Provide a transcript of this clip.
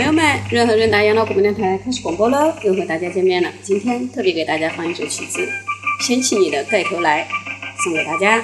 朋友们，润和润达养老广播电台开始广播了，又和大家见面了。今天特别给大家放一首曲子，《掀起你的盖头来》，送给大家。